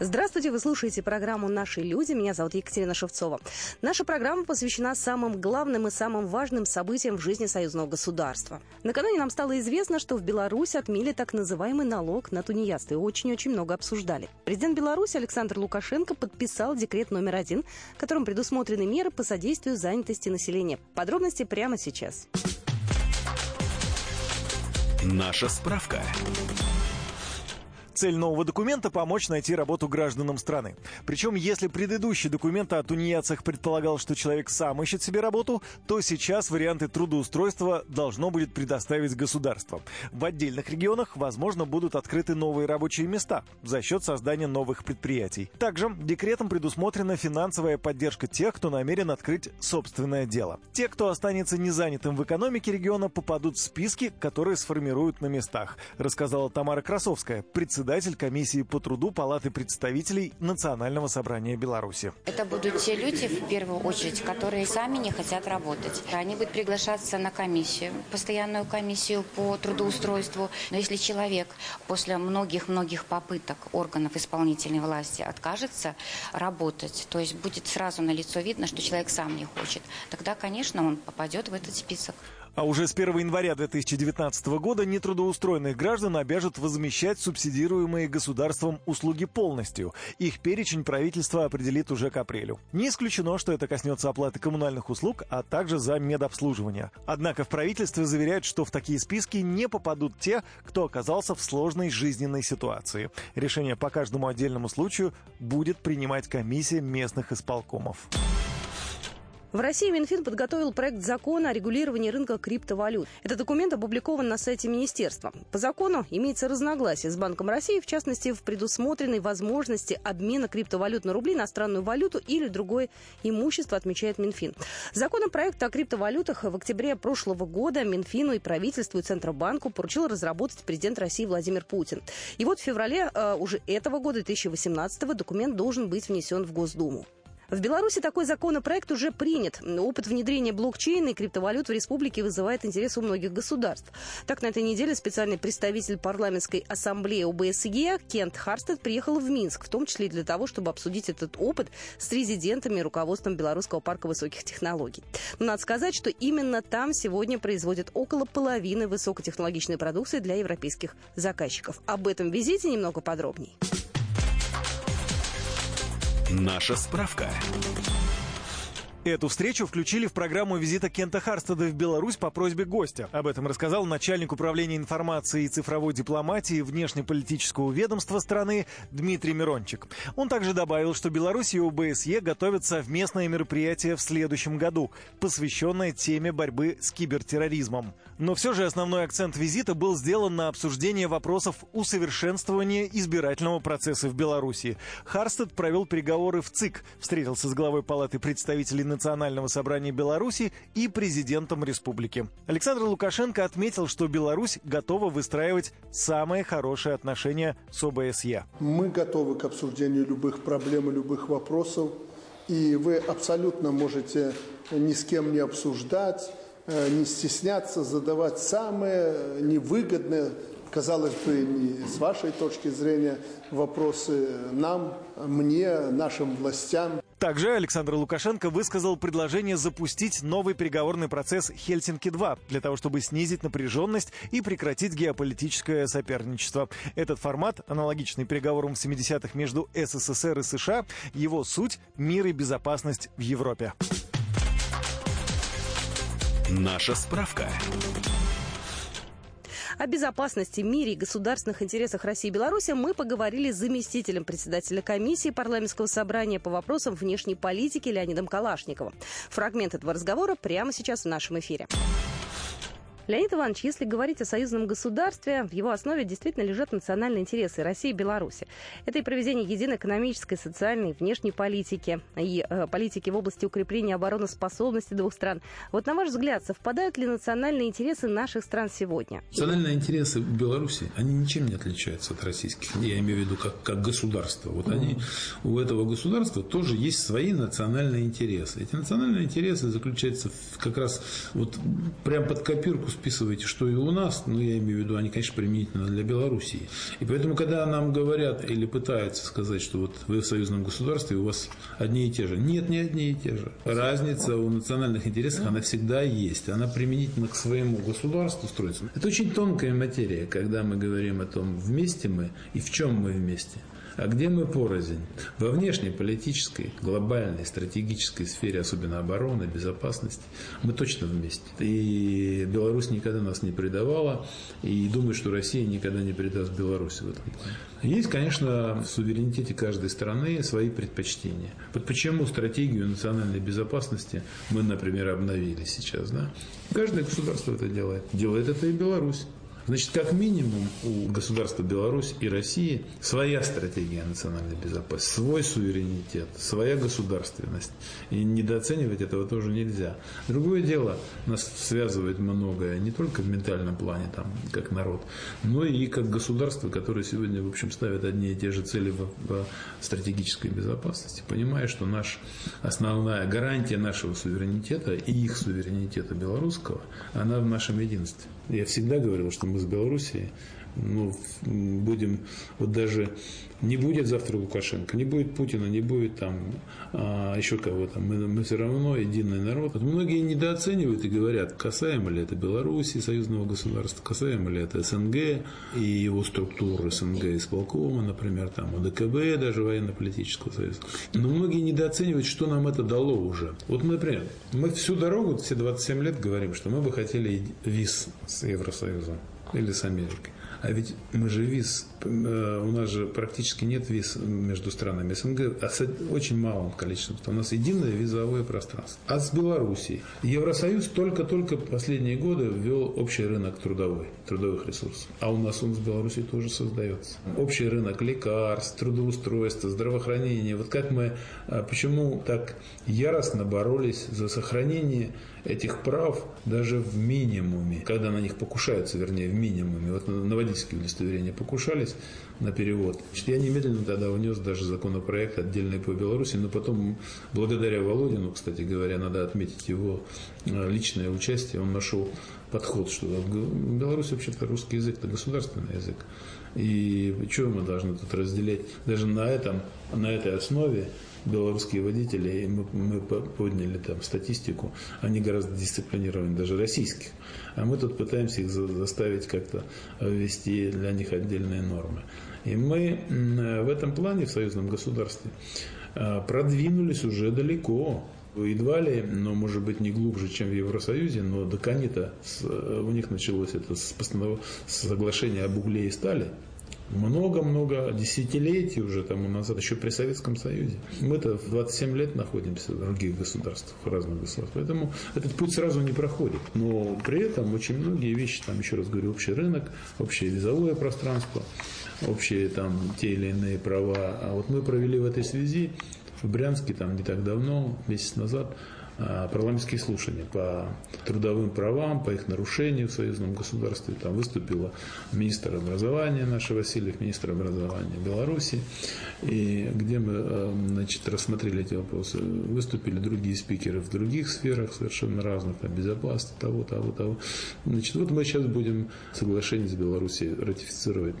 Здравствуйте, вы слушаете программу «Наши люди». Меня зовут Екатерина Шевцова. Наша программа посвящена самым главным и самым важным событиям в жизни союзного государства. Накануне нам стало известно, что в Беларуси отменили так называемый налог на тунеядство. И очень-очень много обсуждали. Президент Беларуси Александр Лукашенко подписал декрет номер один, которым предусмотрены меры по содействию занятости населения. Подробности прямо сейчас. Наша справка. Цель нового документа – помочь найти работу гражданам страны. Причем, если предыдущий документ о тунеядцах предполагал, что человек сам ищет себе работу, то сейчас варианты трудоустройства должно будет предоставить государство. В отдельных регионах, возможно, будут открыты новые рабочие места за счет создания новых предприятий. Также декретом предусмотрена финансовая поддержка тех, кто намерен открыть собственное дело. Те, кто останется незанятым в экономике региона, попадут в списки, которые сформируют на местах, рассказала Тамара Красовская, председатель председатель комиссии по труду Палаты представителей Национального собрания Беларуси. Это будут те люди, в первую очередь, которые сами не хотят работать. Они будут приглашаться на комиссию, постоянную комиссию по трудоустройству. Но если человек после многих-многих попыток органов исполнительной власти откажется работать, то есть будет сразу на лицо видно, что человек сам не хочет, тогда, конечно, он попадет в этот список. А уже с 1 января 2019 года нетрудоустроенных граждан обяжут возмещать субсидируемые государством услуги полностью. Их перечень правительство определит уже к апрелю. Не исключено, что это коснется оплаты коммунальных услуг, а также за медобслуживание. Однако в правительстве заверяют, что в такие списки не попадут те, кто оказался в сложной жизненной ситуации. Решение по каждому отдельному случаю будет принимать комиссия местных исполкомов. В России Минфин подготовил проект закона о регулировании рынка криптовалют. Этот документ опубликован на сайте министерства. По закону имеется разногласие с Банком России, в частности, в предусмотренной возможности обмена криптовалют на рубли, иностранную валюту или другое имущество, отмечает Минфин. Законопроект о криптовалютах в октябре прошлого года Минфину и правительству и Центробанку поручил разработать президент России Владимир Путин. И вот в феврале э, уже этого года, 2018 документ должен быть внесен в Госдуму. В Беларуси такой законопроект уже принят. Опыт внедрения блокчейна и криптовалют в республике вызывает интерес у многих государств. Так, на этой неделе специальный представитель парламентской ассамблеи ОБСЕ Кент Харстед приехал в Минск, в том числе для того, чтобы обсудить этот опыт с резидентами и руководством Белорусского парка высоких технологий. Но надо сказать, что именно там сегодня производят около половины высокотехнологичной продукции для европейских заказчиков. Об этом визите немного подробнее. Наша справка. Эту встречу включили в программу визита Кента Харстеда в Беларусь по просьбе гостя. Об этом рассказал начальник управления информации и цифровой дипломатии внешнеполитического ведомства страны Дмитрий Мирончик. Он также добавил, что Беларусь и ОБСЕ готовят совместное мероприятие в следующем году, посвященное теме борьбы с кибертерроризмом. Но все же основной акцент визита был сделан на обсуждение вопросов усовершенствования избирательного процесса в Беларуси. Харстед провел переговоры в ЦИК, встретился с главой Палаты представителей Национального собрания Беларуси и президентом республики. Александр Лукашенко отметил, что Беларусь готова выстраивать самые хорошие отношения с ОБСЕ. Мы готовы к обсуждению любых проблем и любых вопросов, и вы абсолютно можете ни с кем не обсуждать, э, не стесняться задавать самые невыгодные, казалось бы, не с вашей точки зрения, вопросы нам, мне, нашим властям. Также Александр Лукашенко высказал предложение запустить новый переговорный процесс «Хельсинки-2» для того, чтобы снизить напряженность и прекратить геополитическое соперничество. Этот формат, аналогичный переговорам в 70-х между СССР и США, его суть – мир и безопасность в Европе. Наша справка. О безопасности, мире и государственных интересах России и Беларуси мы поговорили с заместителем председателя комиссии парламентского собрания по вопросам внешней политики Леонидом Калашниковым. Фрагмент этого разговора прямо сейчас в нашем эфире. Леонид Иванович, если говорить о союзном государстве, в его основе действительно лежат национальные интересы России и Беларуси. Это и проведение единой экономической, социальной и внешней политики, и э, политики в области укрепления обороноспособности двух стран. Вот на ваш взгляд, совпадают ли национальные интересы наших стран сегодня? Национальные интересы Беларуси, они ничем не отличаются от российских. Я имею в виду как, как государство. Вот они, у этого государства тоже есть свои национальные интересы. Эти национальные интересы заключаются в, как раз вот прям под копирку списываете, что и у нас, ну, я имею в виду, они, конечно, применительно для Белоруссии. И поэтому, когда нам говорят или пытаются сказать, что вот вы в союзном государстве, у вас одни и те же. Нет, не одни и те же. Разница у национальных интересов, она всегда есть. Она применительно к своему государству строится. Это очень тонкая материя, когда мы говорим о том, вместе мы и в чем мы вместе. А где мы порознь? Во внешней политической, глобальной, стратегической сфере, особенно обороны, безопасности, мы точно вместе. И Беларусь никогда нас не предавала, и думаю, что Россия никогда не предаст Беларусь в этом плане. Есть, конечно, в суверенитете каждой страны свои предпочтения. Вот почему стратегию национальной безопасности мы, например, обновили сейчас. Да? Каждое государство это делает. Делает это и Беларусь. Значит, как минимум у государства Беларусь и России своя стратегия национальной безопасности, свой суверенитет, своя государственность. И недооценивать этого тоже нельзя. Другое дело, нас связывает многое, не только в ментальном плане, там, как народ, но и как государство, которое сегодня, в общем, ставит одни и те же цели в, в стратегической безопасности, понимая, что наш, основная гарантия нашего суверенитета и их суверенитета белорусского, она в нашем единстве. Я всегда говорил, что мы с Белоруссией ну, будем, вот даже не будет завтра Лукашенко, не будет Путина, не будет там а, еще кого-то. Мы, мы все равно единый народ. Вот многие недооценивают и говорят, касаемо ли это Беларуси, союзного государства, касаемо ли это СНГ и его структуры СНГ исполкома, например, там УДКБ, даже военно-политического союза. Но многие недооценивают, что нам это дало уже. Вот, например, мы всю дорогу, все 27 лет говорим, что мы бы хотели виз с Евросоюзом или с Америкой. А ведь мы же виз, э, у нас же практически нет виз между странами СНГ, а с очень малым количеством. У нас единое визовое пространство. А с Белоруссией? Евросоюз только-только последние годы ввел общий рынок трудовой, трудовых ресурсов. А у нас он с Белоруссией тоже создается. Общий рынок лекарств, трудоустройства, здравоохранения. Вот как мы, а почему так яростно боролись за сохранение этих прав даже в минимуме, когда на них покушаются, вернее, в минимуме. Вот на водительские удостоверения покушались на перевод. Значит, я немедленно тогда внес даже законопроект отдельный по Беларуси, но потом, благодаря Володину, кстати говоря, надо отметить его личное участие, он нашел подход, что в Беларуси вообще-то русский язык это государственный язык. И чего мы должны тут разделять? Даже на, этом, на этой основе белорусские водители, мы, мы подняли там статистику, они гораздо дисциплинированы даже российских. А мы тут пытаемся их заставить как-то ввести для них отдельные нормы. И мы в этом плане в союзном государстве а, продвинулись уже далеко. Едва ли, но может быть не глубже, чем в Евросоюзе, но до Канита у них началось это с, постанов... с соглашения об угле и стали много-много десятилетий уже тому назад, еще при Советском Союзе. Мы-то в 27 лет находимся в других государствах, в разных государствах. Поэтому этот путь сразу не проходит. Но при этом очень многие вещи, там еще раз говорю, общий рынок, общее визовое пространство, общие там те или иные права. А вот мы провели в этой связи в Брянске там не так давно, месяц назад, Э, парламентские слушания по трудовым правам, по их нарушению в союзном государстве. Там выступила министр образования наша Васильев, министр образования Беларуси, и где мы э, значит, рассмотрели эти вопросы. Выступили другие спикеры в других сферах совершенно разных, там, безопасности, того, того, того. Значит, вот мы сейчас будем соглашение с Беларусью ратифицировать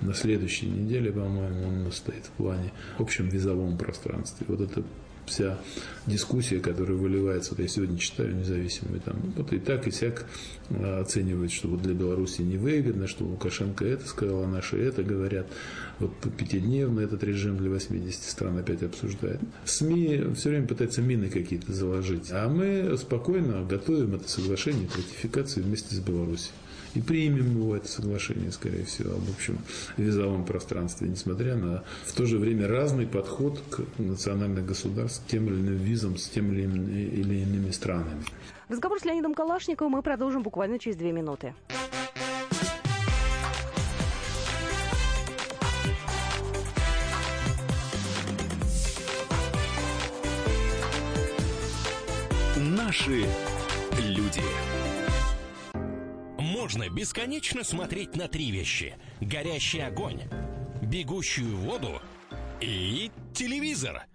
на следующей неделе, по-моему, он стоит в плане общем визовом пространстве. Вот это вся дискуссия, которая выливается, вот я сегодня читаю независимые, там, вот и так, и сяк а, оценивают, что вот для Беларуси невыгодно, что Лукашенко это сказал, а наши это говорят. Вот пятидневный этот режим для 80 стран опять обсуждает. СМИ все время пытаются мины какие-то заложить, а мы спокойно готовим это соглашение к ратификации вместе с Беларусью и примем его это соглашение, скорее всего, об общем визовом пространстве, несмотря на в то же время разный подход к национальных государств с тем или иным визом, с тем или, или иными странами. Разговор с Леонидом Калашниковым мы продолжим буквально через две минуты. Наши люди. Можно бесконечно смотреть на три вещи. Горящий огонь, бегущую воду и телевизор.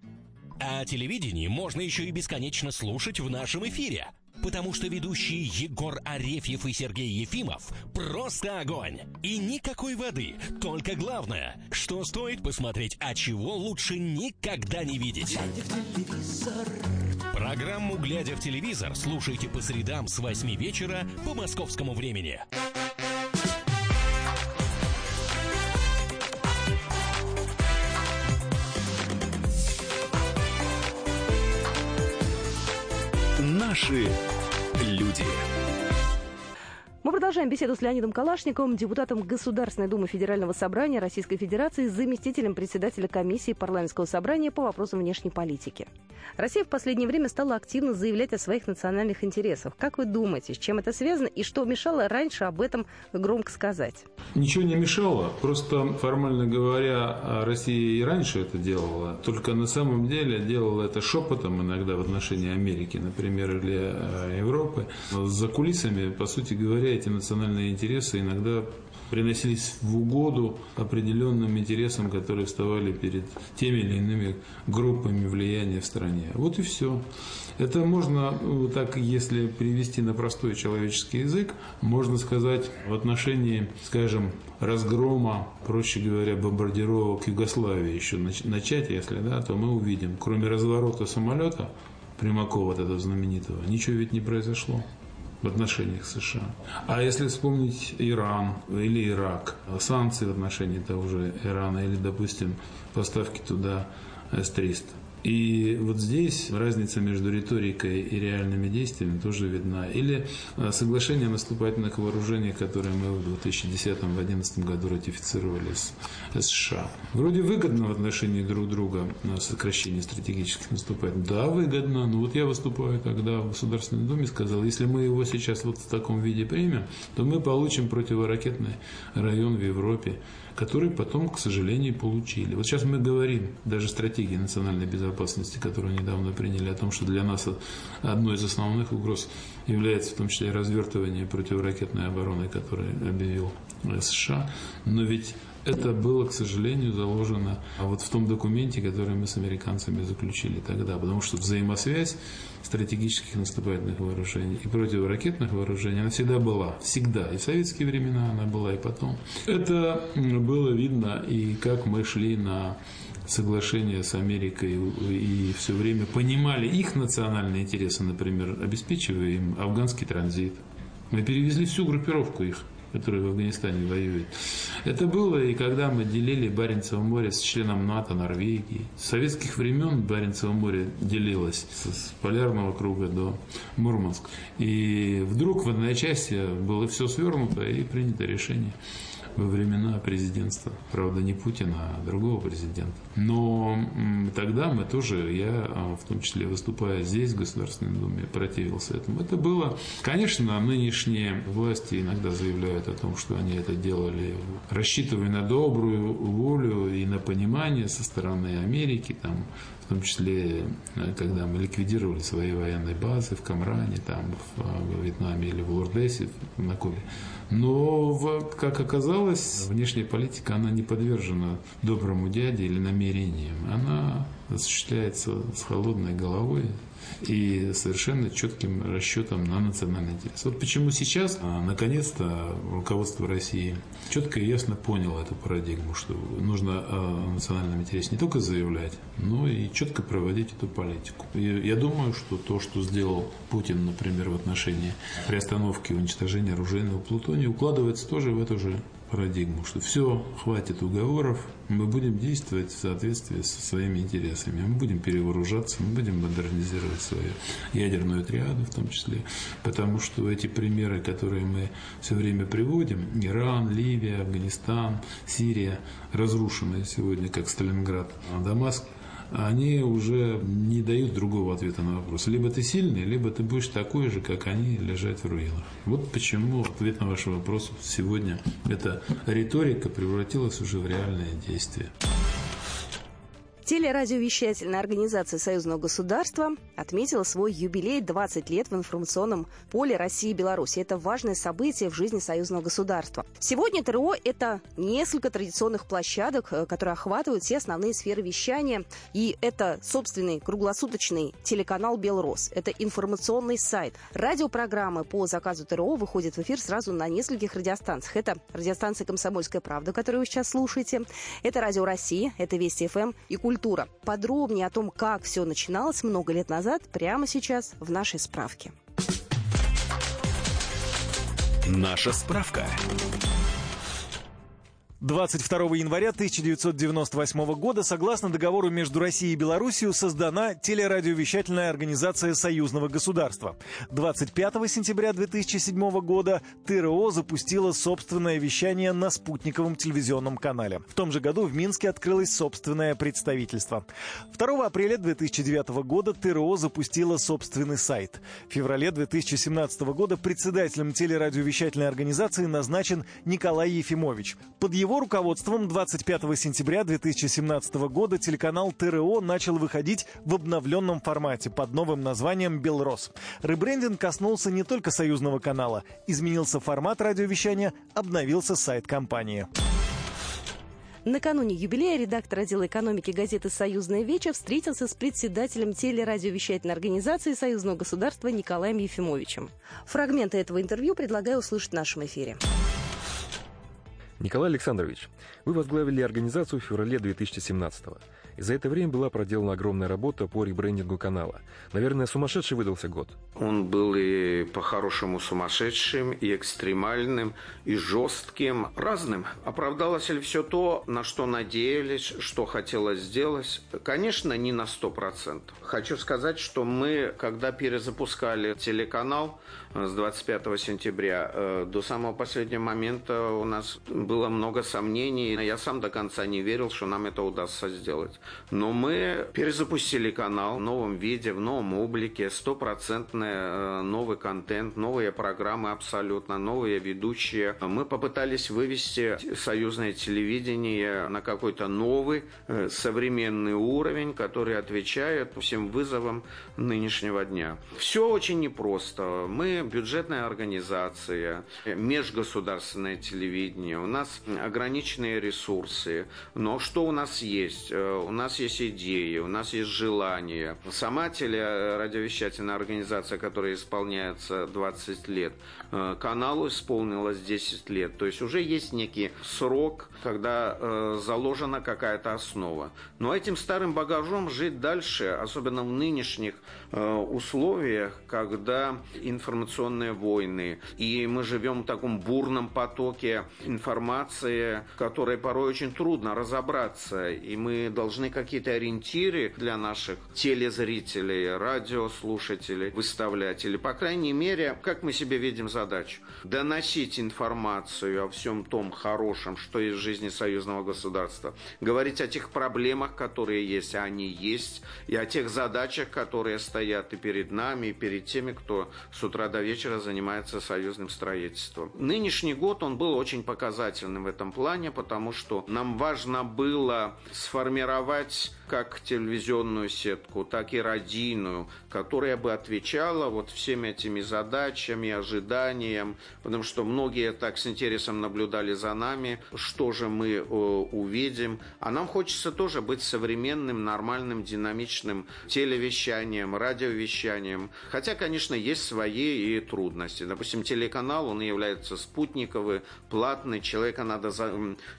А о телевидении можно еще и бесконечно слушать в нашем эфире. Потому что ведущие Егор Арефьев и Сергей Ефимов просто огонь. И никакой воды. Только главное, что стоит посмотреть, а чего лучше никогда не видеть. Программу «Глядя в телевизор» слушайте по средам с 8 вечера по московскому времени. Наши люди. Мы продолжаем беседу с Леонидом Калашниковым, депутатом Государственной Думы Федерального собрания Российской Федерации, заместителем председателя комиссии парламентского собрания по вопросам внешней политики. Россия в последнее время стала активно заявлять о своих национальных интересах. Как вы думаете, с чем это связано и что мешало раньше об этом громко сказать? Ничего не мешало, просто формально говоря, Россия и раньше это делала, только на самом деле делала это шепотом иногда в отношении Америки, например, или э, Европы. За кулисами, по сути говоря, эти национальные интересы иногда приносились в угоду определенным интересам, которые вставали перед теми или иными группами влияния в стране. Вот и все. Это можно, вот так если перевести на простой человеческий язык, можно сказать в отношении, скажем, разгрома, проще говоря, бомбардировок Югославии еще начать, если да, то мы увидим, кроме разворота самолета, Примакова, вот этого знаменитого, ничего ведь не произошло в отношениях США. А если вспомнить Иран или Ирак, санкции в отношении того же Ирана или, допустим, поставки туда С-300, и вот здесь разница между риторикой и реальными действиями тоже видна. Или а, соглашение о наступательных вооружениях, которое мы в 2010-2011 году ратифицировали с США. Вроде выгодно в отношении друг друга а, сокращение стратегических наступательных. Да, выгодно. Но вот я выступаю тогда в Государственной Думе сказал, если мы его сейчас вот в таком виде примем, то мы получим противоракетный район в Европе которые потом, к сожалению, получили. Вот сейчас мы говорим, даже стратегии национальной безопасности, которую недавно приняли, о том, что для нас одной из основных угроз является в том числе развертывание противоракетной обороны, которую объявил США. Но ведь это было, к сожалению, заложено вот в том документе, который мы с американцами заключили тогда, потому что взаимосвязь стратегических наступательных вооружений и противоракетных вооружений, она всегда была, всегда, и в советские времена она была, и потом. Это было видно, и как мы шли на соглашение с Америкой и все время понимали их национальные интересы, например, обеспечивая им афганский транзит. Мы перевезли всю группировку их которые в Афганистане воюют. Это было и когда мы делили Баренцево море с членом НАТО Норвегии. С советских времен Баренцево море делилось с полярного круга до Мурманска. И вдруг в одночасье было все свернуто и принято решение во времена президентства. Правда, не Путина, а другого президента. Но тогда мы тоже, я а, в том числе выступая здесь, в Государственной Думе, противился этому. Это было, конечно, нынешние власти иногда заявляют о том, что они это делали, рассчитывая на добрую волю и на понимание со стороны Америки, там, в том числе, э, когда мы ликвидировали свои военные базы в Камране, там, в, в Вьетнаме или в Лордесе, на Кубе. Но, как оказалось, внешняя политика, она не подвержена доброму дяде или намерениям. Она осуществляется с холодной головой, и совершенно четким расчетом на национальный интерес. Вот почему сейчас, а, наконец-то, руководство России четко и ясно поняло эту парадигму, что нужно о национальном интересе не только заявлять, но и четко проводить эту политику. И я думаю, что то, что сделал Путин, например, в отношении приостановки уничтожения оружейного плутония, укладывается тоже в эту же парадигму, что все, хватит уговоров, мы будем действовать в соответствии со своими интересами. Мы будем перевооружаться, мы будем модернизировать свою ядерную триаду в том числе. Потому что эти примеры, которые мы все время приводим, Иран, Ливия, Афганистан, Сирия, разрушенные сегодня, как Сталинград, Дамаск, они уже не дают другого ответа на вопрос. Либо ты сильный, либо ты будешь такой же, как они, лежать в руинах. Вот почему ответ на ваш вопрос сегодня эта риторика превратилась уже в реальное действие. Телерадиовещательная организация Союзного государства отметила свой юбилей 20 лет в информационном поле России и Беларуси. Это важное событие в жизни Союзного государства. Сегодня ТРО – это несколько традиционных площадок, э, которые охватывают все основные сферы вещания. И это собственный круглосуточный телеканал «Белрос». Это информационный сайт. Радиопрограммы по заказу ТРО выходят в эфир сразу на нескольких радиостанциях. Это радиостанция «Комсомольская правда», которую вы сейчас слушаете. Это «Радио России», это «Вести ФМ» и «Культура культура. Подробнее о том, как все начиналось много лет назад, прямо сейчас в нашей справке. Наша справка. 22 января 1998 года, согласно договору между Россией и Белоруссией, создана телерадиовещательная организация Союзного государства. 25 сентября 2007 года ТРО запустила собственное вещание на спутниковом телевизионном канале. В том же году в Минске открылось собственное представительство. 2 апреля 2009 года ТРО запустила собственный сайт. В феврале 2017 года председателем телерадиовещательной организации назначен Николай Ефимович. Под его его руководством 25 сентября 2017 года телеканал ТРО начал выходить в обновленном формате под новым названием «Белрос». Ребрендинг коснулся не только союзного канала. Изменился формат радиовещания, обновился сайт компании. Накануне юбилея редактор отдела экономики газеты «Союзная веча» встретился с председателем телерадиовещательной организации Союзного государства Николаем Ефимовичем. Фрагменты этого интервью предлагаю услышать в нашем эфире. Николай Александрович, вы возглавили организацию в феврале 2017 -го. И за это время была проделана огромная работа по ребрендингу канала. Наверное, сумасшедший выдался год. Он был и по-хорошему сумасшедшим, и экстремальным, и жестким, разным. Оправдалось ли все то, на что надеялись, что хотелось сделать? Конечно, не на сто процентов. Хочу сказать, что мы, когда перезапускали телеканал с 25 сентября, э, до самого последнего момента у нас было много сомнений. Я сам до конца не верил, что нам это удастся сделать. Но мы перезапустили канал в новом виде, в новом облике, стопроцентный э, новый контент, новые программы абсолютно, новые ведущие. Мы попытались вывести союзное телевидение на какой-то новый э, современный уровень, который отвечает всем вызовам нынешнего дня. Все очень непросто. Мы бюджетная организация, межгосударственное телевидение, у нас ограниченные ресурсы. Но что у нас есть? Э, у нас есть идеи, у нас есть желание. Сама телерадиовещательная организация, которая исполняется 20 лет, э, каналу исполнилось 10 лет. То есть уже есть некий срок, когда э, заложена какая-то основа. Но этим старым багажом жить дальше, особенно в нынешних условиях, когда информационные войны, и мы живем в таком бурном потоке информации, в которой порой очень трудно разобраться, и мы должны какие-то ориентиры для наших телезрителей, радиослушателей выставлять. Или, по крайней мере, как мы себе видим задачу? Доносить информацию о всем том хорошем, что в жизни союзного государства. Говорить о тех проблемах, которые есть, а они есть. И о тех задачах, которые стоят и перед нами, и перед теми, кто с утра до вечера занимается союзным строительством. Нынешний год, он был очень показательным в этом плане, потому что нам важно было сформировать как телевизионную сетку, так и радийную, которая бы отвечала вот всем этими задачам и ожиданиям, потому что многие так с интересом наблюдали за нами, что же мы э, увидим. А нам хочется тоже быть современным, нормальным, динамичным телевещанием, радиовещанием. Хотя, конечно, есть свои и трудности. Допустим, телеканал, он является спутниковый, платный, человека надо за,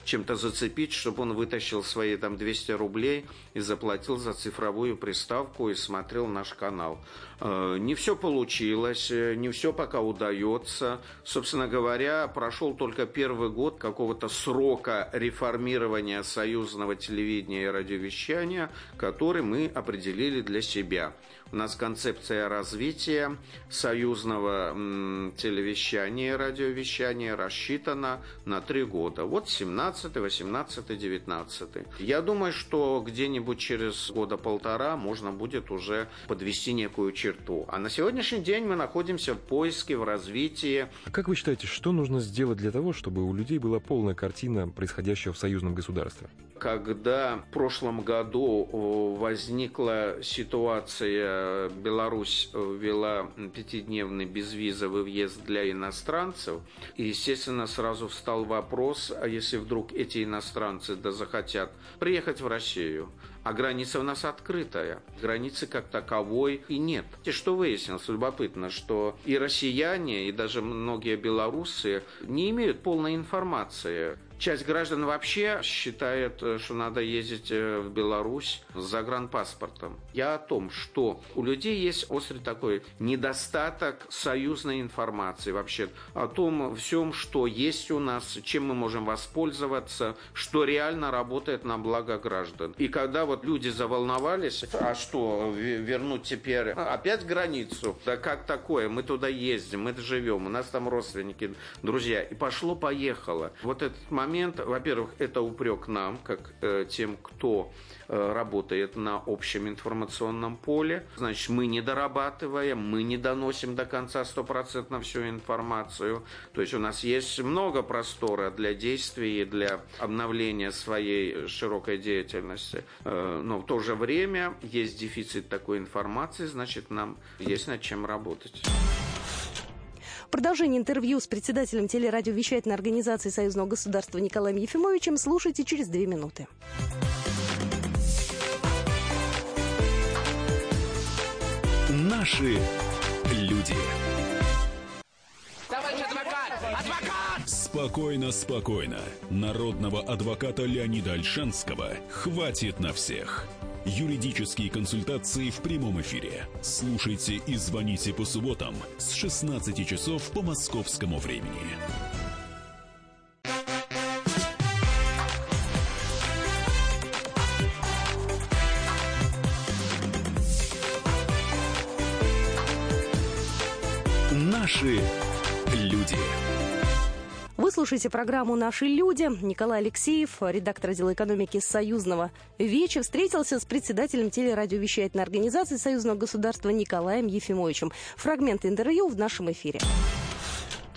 чем-то зацепить, чтобы он вытащил свои там 200 рублей и заплатил за цифровую приставку и смотрел наш канал. Э, не все получилось, э, не все пока удается. Собственно говоря, прошел только первый год какого-то срока реформирования союзного телевидения и радиовещания, который мы определили для себя. У нас концепция развития союзного телевещания радиовещания рассчитана на три года. Вот 17, 18, 19. Я думаю, что где-нибудь через года полтора можно будет уже подвести некую черту. А на сегодняшний день мы находимся в поиске, в развитии. Как вы считаете, что нужно сделать для того, чтобы у людей была полная картина происходящего в союзном государстве? Когда в прошлом году возникла ситуация, Беларусь ввела пятидневный безвизовый въезд для иностранцев, и, естественно, сразу встал вопрос, а если вдруг эти иностранцы да захотят приехать в Россию, а граница у нас открытая. Границы как таковой и нет. И что выяснилось, любопытно, что и россияне, и даже многие белорусы не имеют полной информации Часть граждан вообще считает, э, что надо ездить э, в Беларусь с загранпаспортом. Я о том, что у людей есть острый такой недостаток союзной информации вообще о том всем, что есть у нас, чем мы можем воспользоваться, что реально работает на благо граждан. И когда вот люди заволновались, а что, вернуть теперь опять границу? Да как такое? Мы туда ездим, мы живем, у нас там родственники, друзья. И пошло-поехало. Вот этот момент момент, во-первых, это упрек нам, как э, тем, кто э, работает на общем информационном поле. Значит, мы не дорабатываем, мы не доносим до конца стопроцентно всю информацию. То есть у нас есть много простора для действий и для обновления своей широкой деятельности. Э, но в то же время есть дефицит такой информации, значит, нам есть над чем работать. Продолжение интервью с председателем телерадиовещательной организации Союзного государства Николаем Ефимовичем слушайте через две минуты. Наши люди. Товарищ адвокат! Адвокат! Спокойно, спокойно. Народного адвоката Леонида Альшанского хватит на всех. Юридические консультации в прямом эфире. Слушайте и звоните по субботам с 16 часов по московскому времени. Наши люди. Слушаете программу «Наши люди». Николай Алексеев, редактор отдела экономики Союзного Веча, встретился с председателем телерадиовещательной организации Союзного государства Николаем Ефимовичем. Фрагмент интервью в нашем эфире.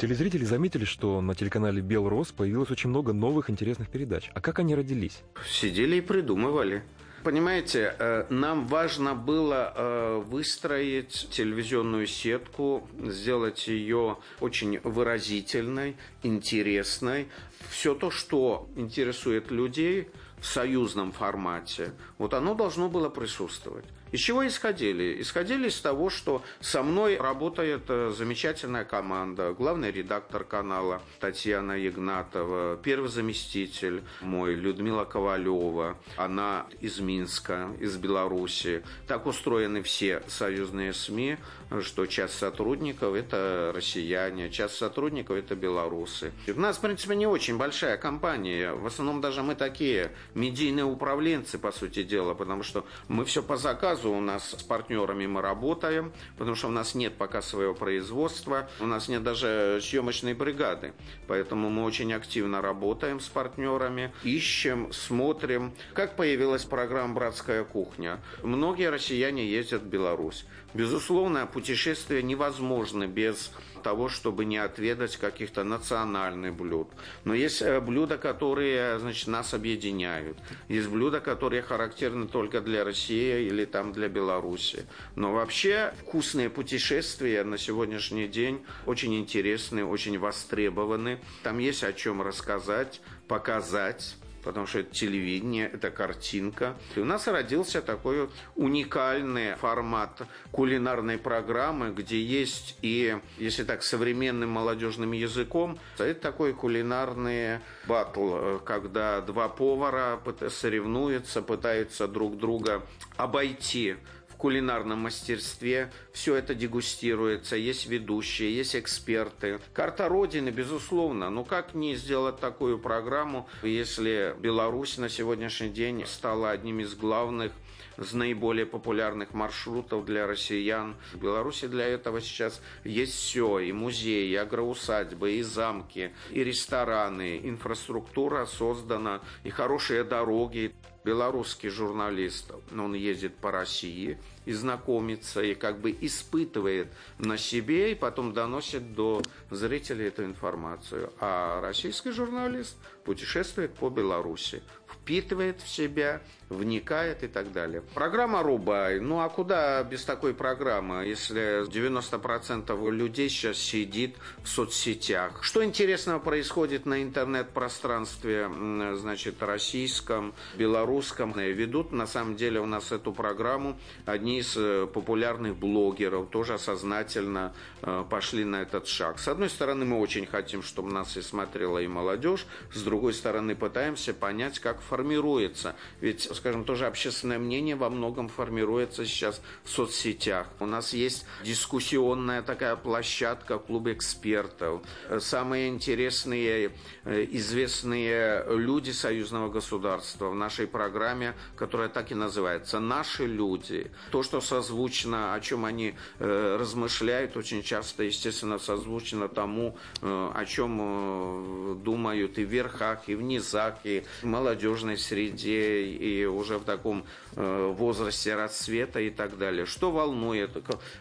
Телезрители заметили, что на телеканале «Белрос» появилось очень много новых интересных передач. А как они родились? Сидели и придумывали. Понимаете, э, нам важно было э, выстроить телевизионную сетку, сделать ее очень выразительной, интересной. Все то, что интересует людей в союзном формате, вот оно должно было присутствовать. Из чего исходили? Исходили из того, что со мной работает э, замечательная команда, главный редактор канала Татьяна Ягнатова, первый заместитель мой Людмила Ковалева, она из Минска, из Беларуси. Так устроены все союзные СМИ, что часть сотрудников – это россияне, часть сотрудников – это белорусы. У нас, в принципе, не очень большая компания. В основном даже мы такие медийные управленцы, по сути дела, потому что мы все по заказу заказу у нас с партнерами мы работаем, потому что у нас нет пока своего производства, у нас нет даже съемочной бригады. Поэтому мы очень активно работаем с партнерами, ищем, смотрим. Как появилась программа «Братская кухня»? Многие россияне ездят в Беларусь. Безусловно, путешествие невозможно без того, чтобы не отведать каких-то национальных блюд. Но есть э, блюда, которые значит, нас объединяют. Есть блюда, которые характерны только для России или там для Беларуси. Но вообще вкусные путешествия на сегодняшний день очень интересны, очень востребованы. Там есть о чем рассказать, показать потому что это телевидение, это картинка. И у нас родился такой уникальный формат кулинарной программы, где есть и, если так, современным молодежным языком, это такой кулинарный батл, когда два повара соревнуются, пытаются друг друга обойти кулинарном мастерстве. Все это дегустируется, есть ведущие, есть эксперты. Карта Родины, безусловно. Ну как не сделать такую программу, если Беларусь на сегодняшний день стала одним из главных с наиболее популярных маршрутов для россиян. В Беларуси для этого сейчас есть все, и музеи, и агроусадьбы, и замки, и рестораны, инфраструктура создана, и хорошие дороги. Белорусский журналист, он ездит по России и знакомится, и как бы испытывает на себе, и потом доносит до зрителей эту информацию. А российский журналист путешествует по Беларуси впитывает в себя, вникает и так далее. Программа «Рубай». Ну, а куда без такой программы, если 90% людей сейчас сидит в соцсетях? Что интересного происходит на интернет-пространстве, значит, российском, белорусском? Ведут, на самом деле, у нас эту программу одни из э, популярных блогеров, тоже сознательно э, пошли на этот шаг. С одной стороны, мы очень хотим, чтобы нас и смотрела и молодежь, с другой стороны, пытаемся понять, как формируется. Ведь, скажем, тоже общественное мнение во многом формируется сейчас в соцсетях. У нас есть дискуссионная такая площадка, клуб экспертов. Самые интересные, э, известные люди союзного государства в нашей программе, которая так и называется «Наши люди». То, что созвучно, о чем они э, размышляют, очень часто, естественно, созвучно тому, э, о чем думают и в верхах, и в низах, и молодежь молодежной среде и уже в таком э, возрасте расцвета и так далее. Что волнует,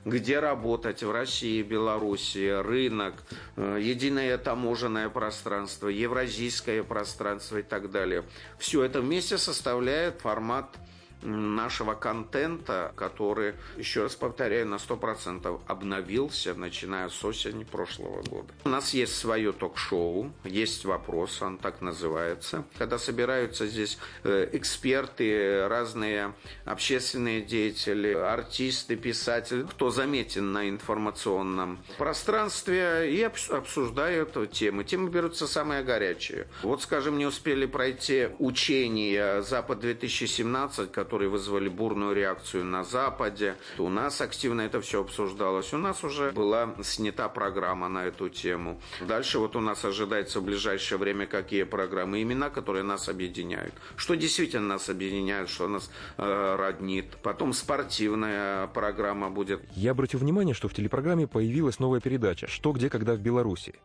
где работать в России, Беларуси, рынок, э, единое таможенное пространство, евразийское пространство и так далее. Все это вместе составляет формат нашего контента, который, еще раз повторяю, на 100% обновился, начиная с осени прошлого года. У нас есть свое ток-шоу, есть вопрос, он так называется, когда собираются здесь э, эксперты, разные общественные деятели, артисты, писатели, кто заметен на информационном пространстве и обсуждают темы. Темы берутся самые горячие. Вот, скажем, не успели пройти учения Запад-2017, которые вызвали бурную реакцию на Западе. У нас активно это все обсуждалось. У нас уже была снята программа на эту тему. Дальше вот у нас ожидается в ближайшее время какие программы, имена, которые нас объединяют. Что действительно нас объединяет, что нас э, роднит. Потом спортивная программа будет. Я обратил внимание, что в телепрограмме появилась новая передача «Что, где, когда в Беларуси».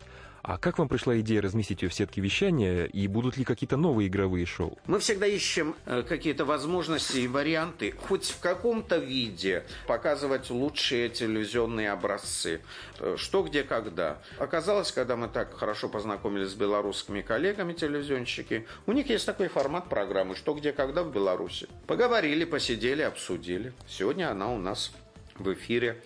А как вам пришла идея разместить ее в сетке вещания, и будут ли какие-то новые игровые шоу? Мы всегда ищем э, какие-то возможности и варианты, хоть в каком-то виде показывать лучшие телевизионные образцы. Э, что, где, когда. Оказалось, когда мы так хорошо познакомились с белорусскими коллегами телевизионщики, у них есть такой формат программы «Что, где, когда» в Беларуси. Поговорили, посидели, обсудили. Сегодня она у нас в эфире.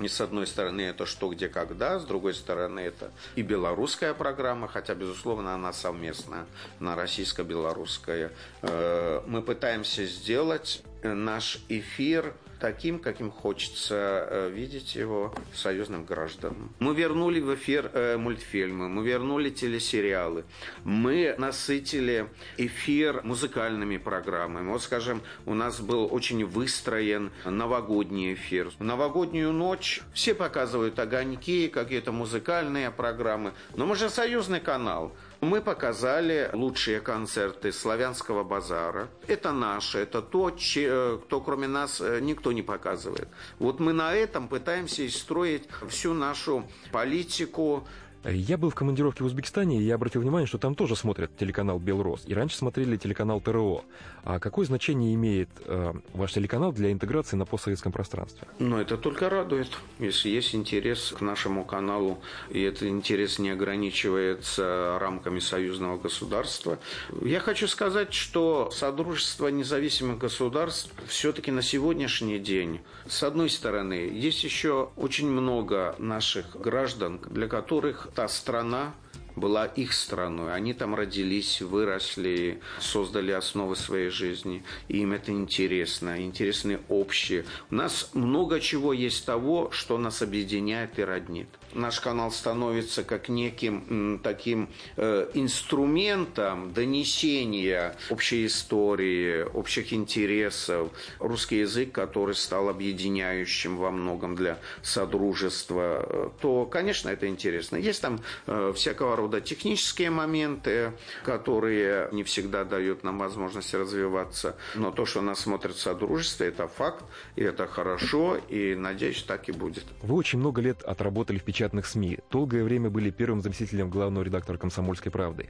И с одной стороны это что, где, когда, с другой стороны это и белорусская программа, хотя, безусловно, она совместная, на российско-белорусская. Э, мы пытаемся сделать наш эфир таким, каким хочется э, видеть его союзным гражданам. Мы вернули в эфир э, мультфильмы, мы вернули телесериалы, мы насытили эфир музыкальными программами. Вот, скажем, у нас был очень выстроен новогодний эфир. В новогоднюю ночь все показывают огоньки, какие-то музыкальные программы, но мы же союзный канал – мы показали лучшие концерты славянского базара. Это наше, это то, кто кроме нас э, никто не показывает. Вот мы на этом пытаемся строить всю нашу политику я был в командировке в Узбекистане, и я обратил внимание, что там тоже смотрят телеканал «Белрос». И раньше смотрели телеканал ТРО. А какое значение имеет э, ваш телеканал для интеграции на постсоветском пространстве? Ну, это только радует. Если есть интерес к нашему каналу, и этот интерес не ограничивается рамками союзного государства. Я хочу сказать, что Содружество независимых государств все-таки на сегодняшний день, с одной стороны, есть еще очень много наших граждан, для которых та страна, была их страной. Они там родились, выросли, создали основы своей жизни. И им это интересно, интересны общие. У нас много чего есть того, что нас объединяет и роднит. Наш канал становится как неким таким э, инструментом донесения общей истории, общих интересов. Русский язык, который стал объединяющим во многом для содружества, то, конечно, это интересно. Есть там э, всякого рода технические моменты, которые не всегда дают нам возможность развиваться. Но то, что нас смотрит содружество, это факт, и это хорошо, и, надеюсь, так и будет. Вы очень много лет отработали в печатных СМИ. Долгое время были первым заместителем главного редактора «Комсомольской правды».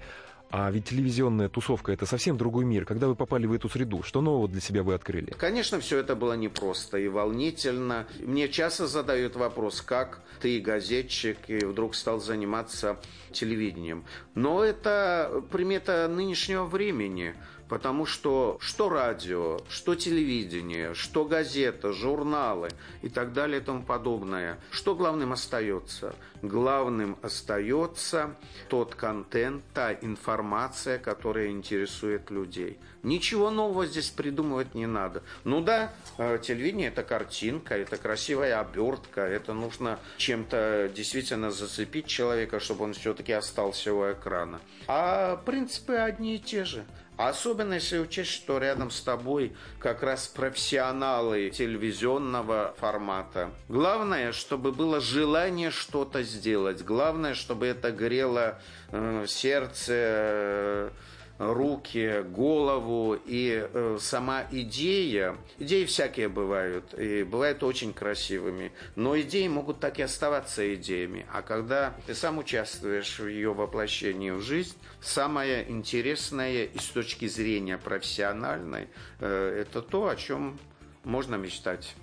А ведь телевизионная тусовка – это совсем другой мир. Когда вы попали в эту среду, что нового для себя вы открыли? Конечно, все это было непросто и волнительно. Мне часто задают вопрос, как ты, газетчик, и вдруг стал заниматься телевидением. Но это примета нынешнего времени – Потому что что радио, что телевидение, что газета, журналы и так далее и тому подобное, что главным остается? Главным остается тот контент, та информация, которая интересует людей. Ничего нового здесь придумывать не надо. Ну да, э, телевидение это картинка, это красивая обертка, это нужно чем-то действительно зацепить человека, чтобы он все-таки остался у экрана. А принципы одни и те же. Особенно если учесть, что рядом с тобой как раз профессионалы телевизионного формата. Главное, чтобы было желание что-то сделать. Главное, чтобы это грело э, сердце, э, руки, голову и э, сама идея. Идеи всякие бывают, и бывают очень красивыми, но идеи могут так и оставаться идеями. А когда ты сам участвуешь в ее воплощении в жизнь, самое интересное и с точки зрения профессиональной, э, это то, о чем можно мечтать.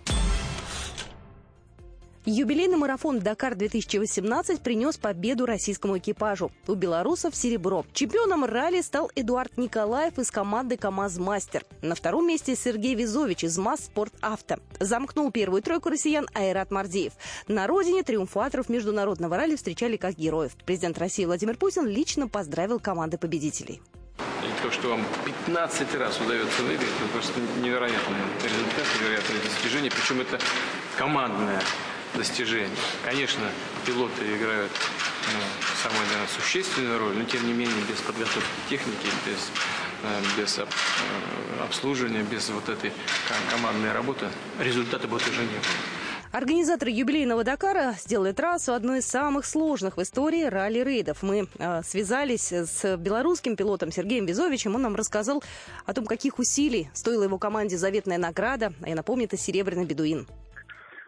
Юбилейный марафон «Дакар-2018» принес победу российскому экипажу. У белорусов серебро. Чемпионом ралли стал Эдуард Николаев из команды «КамАЗ-Мастер». На втором месте Сергей Визович из МАЗ «Спорт Авто». Замкнул первую тройку россиян Айрат Мардеев. На родине триумфаторов международного ралли встречали как героев. Президент России Владимир Путин лично поздравил команды победителей. И то, что вам 15 раз удается выиграть, это просто невероятный результат, невероятное достижение. Причем это командное достижений. Конечно, пилоты играют ну, самую, наверное, существенную роль, но тем не менее без подготовки техники, без, э, без э, обслуживания, без вот этой командной работы результата бы тоже не было. Организаторы юбилейного Дакара сделали трассу одной из самых сложных в истории ралли-рейдов. Мы э, связались с белорусским пилотом Сергеем Визовичем. Он нам рассказал о том, каких усилий стоила его команде заветная награда. А я напомню, это «Серебряный бедуин».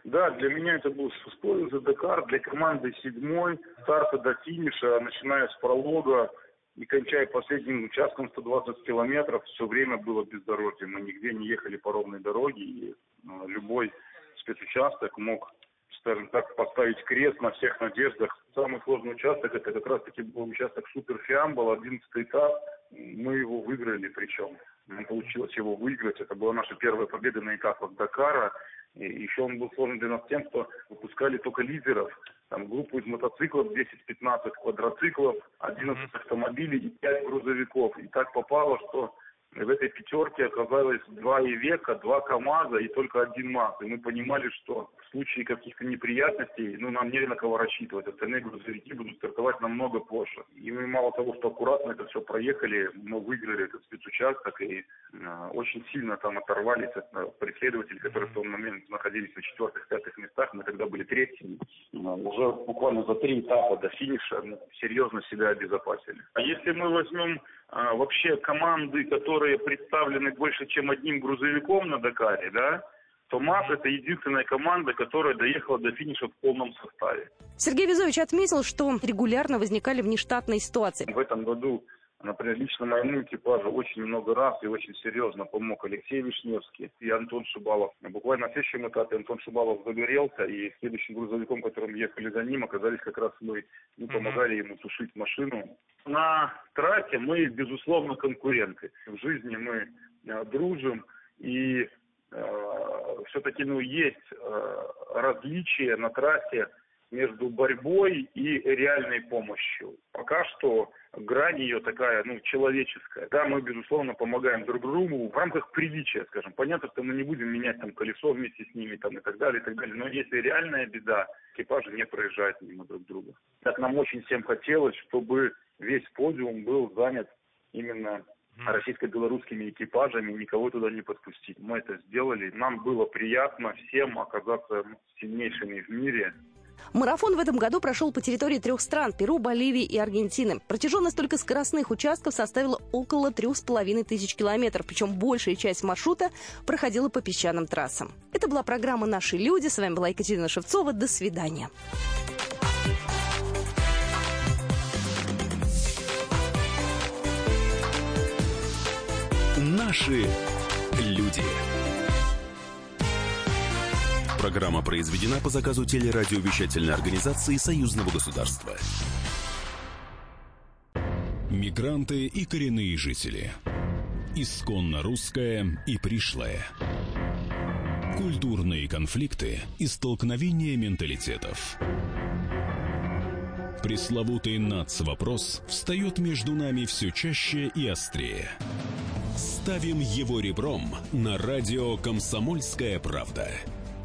Да, для меня это был шестой за Дакар, для команды седьмой, старта до финиша, начиная с пролога и кончая последним участком 120 километров, все время было бездорожье. Мы нигде не ехали по ровной дороге, и э, любой спецучасток мог, скажем так, поставить крест на всех надеждах. Самый сложный участок, это как раз-таки был участок Супер был 11 этап. Мы его выиграли, причем получилось его выиграть. Это была наша первая победа на этапах Дакара. И еще он был сложен для нас тем, что выпускали только лидеров. Там группу из мотоциклов, 10-15 квадроциклов, 11 автомобилей и 5 грузовиков. И так попало, что в этой пятерке оказалось два Ивека, два КАМАЗа и только один МАЗ. И мы понимали, что в случае каких-то неприятностей, ну, нам не на кого рассчитывать. Остальные грузовики будут стартовать намного позже. И мы мало того, что аккуратно это все проехали, мы выиграли этот спецучасток и э, очень сильно там оторвались от э, преследователей, которые в том момент находились на четвертых, пятых местах. Мы тогда были третьими. Э, уже буквально за три этапа до финиша ну, серьезно себя обезопасили. А если мы возьмем а, вообще команды, которые представлены больше, чем одним грузовиком на Дакаре, да, то МАЗ – это единственная команда, которая доехала до финиша в полном составе. Сергей Визович отметил, что регулярно возникали внештатные ситуации. В этом году Например, лично моему экипажу очень много раз и очень серьезно помог Алексей Вишневский и Антон Шибалов. Буквально на следующем этапе Антон Шибалов загорелся, и следующим грузовиком, которым ехали за ним, оказались как раз мы. Мы помогали ему тушить машину. На трассе мы, безусловно, конкуренты. В жизни мы э, дружим, и э, все-таки ну, есть э, различия на трассе между борьбой и реальной помощью. Пока что грань ее такая, ну, человеческая. Да, мы, безусловно, помогаем друг другу в рамках приличия, скажем. Понятно, что мы не будем менять там колесо вместе с ними там и так далее, и так далее. Но если реальная беда, экипажи не проезжают мимо друг друга. Так нам очень всем хотелось, чтобы весь подиум был занят именно российско-белорусскими экипажами, никого туда не подпустить. Мы это сделали. Нам было приятно всем оказаться сильнейшими в мире. Марафон в этом году прошел по территории трех стран – Перу, Боливии и Аргентины. Протяженность только скоростных участков составила около трех с половиной тысяч километров, причем большая часть маршрута проходила по песчаным трассам. Это была программа «Наши люди». С вами была Екатерина Шевцова. До свидания. Наши люди. Программа произведена по заказу телерадиовещательной организации Союзного государства. Мигранты и коренные жители. Исконно русская и пришлая. Культурные конфликты и столкновения менталитетов. Пресловутый НАЦ-вопрос встает между нами все чаще и острее. Ставим его ребром на радио «Комсомольская правда».